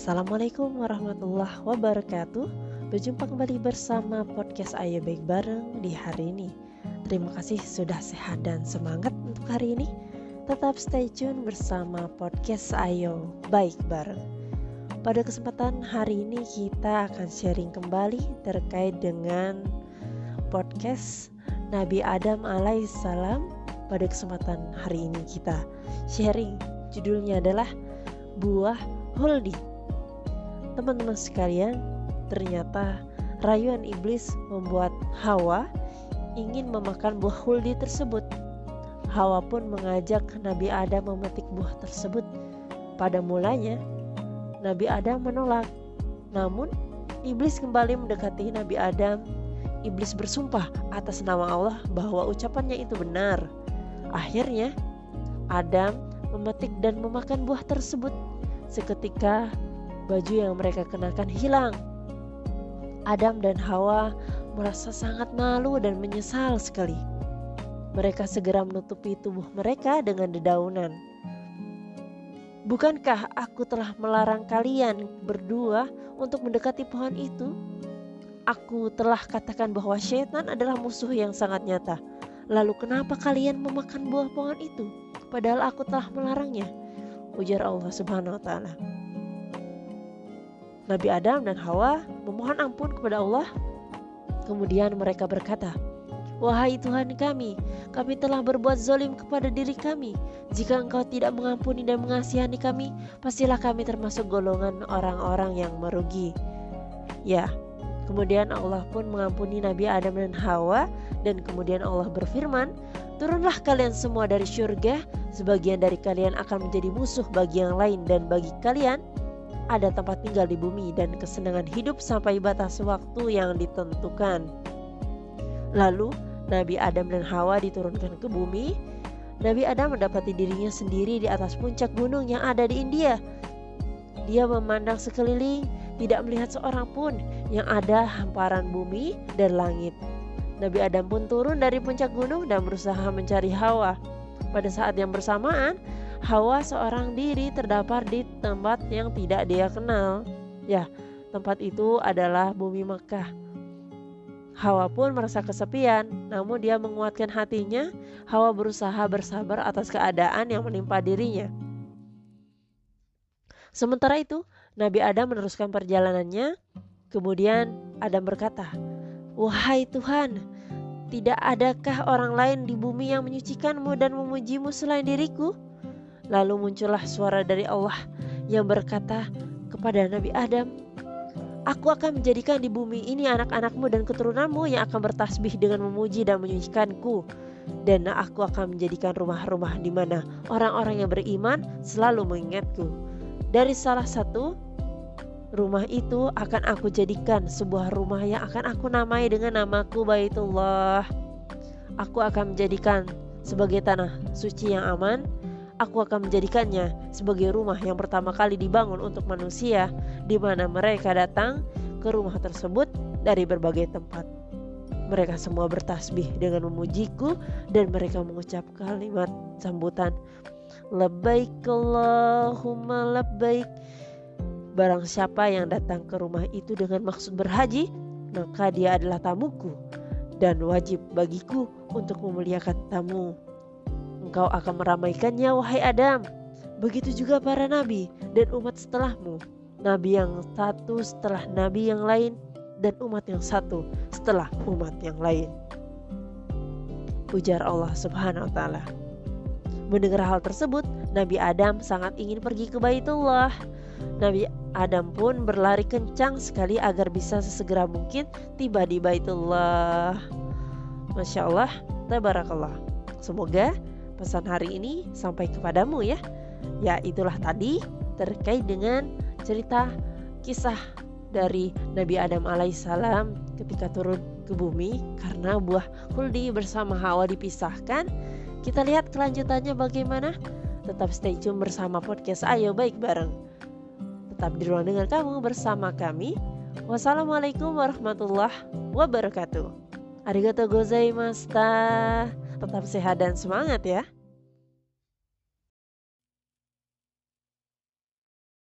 Assalamualaikum warahmatullahi wabarakatuh. Berjumpa kembali bersama podcast Ayo Baik Bareng di hari ini. Terima kasih sudah sehat dan semangat untuk hari ini. Tetap stay tune bersama podcast Ayo Baik Bareng. Pada kesempatan hari ini kita akan sharing kembali terkait dengan podcast Nabi Adam alaihissalam Pada kesempatan hari ini kita sharing. Judulnya adalah Buah Huldi Teman-teman sekalian, ternyata rayuan iblis membuat Hawa ingin memakan buah huldi tersebut. Hawa pun mengajak Nabi Adam memetik buah tersebut. Pada mulanya, Nabi Adam menolak. Namun, iblis kembali mendekati Nabi Adam. Iblis bersumpah atas nama Allah bahwa ucapannya itu benar. Akhirnya, Adam memetik dan memakan buah tersebut. Seketika baju yang mereka kenakan hilang. Adam dan Hawa merasa sangat malu dan menyesal sekali. Mereka segera menutupi tubuh mereka dengan dedaunan. Bukankah aku telah melarang kalian berdua untuk mendekati pohon itu? Aku telah katakan bahwa syaitan adalah musuh yang sangat nyata. Lalu kenapa kalian memakan buah pohon itu? Padahal aku telah melarangnya. Ujar Allah Subhanahu wa taala. Nabi Adam dan Hawa memohon ampun kepada Allah. Kemudian mereka berkata, Wahai Tuhan kami, kami telah berbuat zolim kepada diri kami. Jika engkau tidak mengampuni dan mengasihani kami, pastilah kami termasuk golongan orang-orang yang merugi. Ya, kemudian Allah pun mengampuni Nabi Adam dan Hawa dan kemudian Allah berfirman, Turunlah kalian semua dari syurga, sebagian dari kalian akan menjadi musuh bagi yang lain dan bagi kalian ada tempat tinggal di bumi dan kesenangan hidup sampai batas waktu yang ditentukan. Lalu Nabi Adam dan Hawa diturunkan ke bumi. Nabi Adam mendapati dirinya sendiri di atas puncak gunung yang ada di India. Dia memandang sekeliling, tidak melihat seorang pun yang ada hamparan bumi dan langit. Nabi Adam pun turun dari puncak gunung dan berusaha mencari Hawa. Pada saat yang bersamaan, Hawa seorang diri terdapat di tempat yang tidak dia kenal. Ya, tempat itu adalah bumi Mekah. Hawa pun merasa kesepian, namun dia menguatkan hatinya. Hawa berusaha bersabar atas keadaan yang menimpa dirinya. Sementara itu, Nabi Adam meneruskan perjalanannya. Kemudian Adam berkata, "Wahai Tuhan, tidak adakah orang lain di bumi yang menyucikanmu dan memujimu selain diriku?" Lalu muncullah suara dari Allah yang berkata kepada Nabi Adam, Aku akan menjadikan di bumi ini anak-anakmu dan keturunanmu yang akan bertasbih dengan memuji dan menyucikanku. Dan aku akan menjadikan rumah-rumah di mana orang-orang yang beriman selalu mengingatku. Dari salah satu rumah itu akan aku jadikan sebuah rumah yang akan aku namai dengan namaku Baitullah. Aku akan menjadikan sebagai tanah suci yang aman Aku akan menjadikannya sebagai rumah yang pertama kali dibangun untuk manusia, di mana mereka datang ke rumah tersebut dari berbagai tempat. Mereka semua bertasbih dengan memujiku dan mereka mengucap kalimat sambutan. Labbaik Allahumma. Barang siapa yang datang ke rumah itu dengan maksud berhaji, maka dia adalah tamuku dan wajib bagiku untuk memuliakan tamu engkau akan meramaikannya wahai Adam. Begitu juga para nabi dan umat setelahmu. Nabi yang satu setelah nabi yang lain dan umat yang satu setelah umat yang lain. Ujar Allah Subhanahu wa taala. Mendengar hal tersebut, Nabi Adam sangat ingin pergi ke Baitullah. Nabi Adam pun berlari kencang sekali agar bisa sesegera mungkin tiba di Baitullah. Masya Allah, tabarakallah. Semoga pesan hari ini sampai kepadamu ya. Ya itulah tadi terkait dengan cerita kisah dari Nabi Adam alaihissalam ketika turun ke bumi karena buah huldi bersama Hawa dipisahkan. Kita lihat kelanjutannya bagaimana. Tetap stay tune bersama podcast Ayo Baik Bareng. Tetap di ruang dengan kamu bersama kami. Wassalamualaikum warahmatullahi wabarakatuh. Arigatou gozaimashita. Tetap sehat dan semangat ya.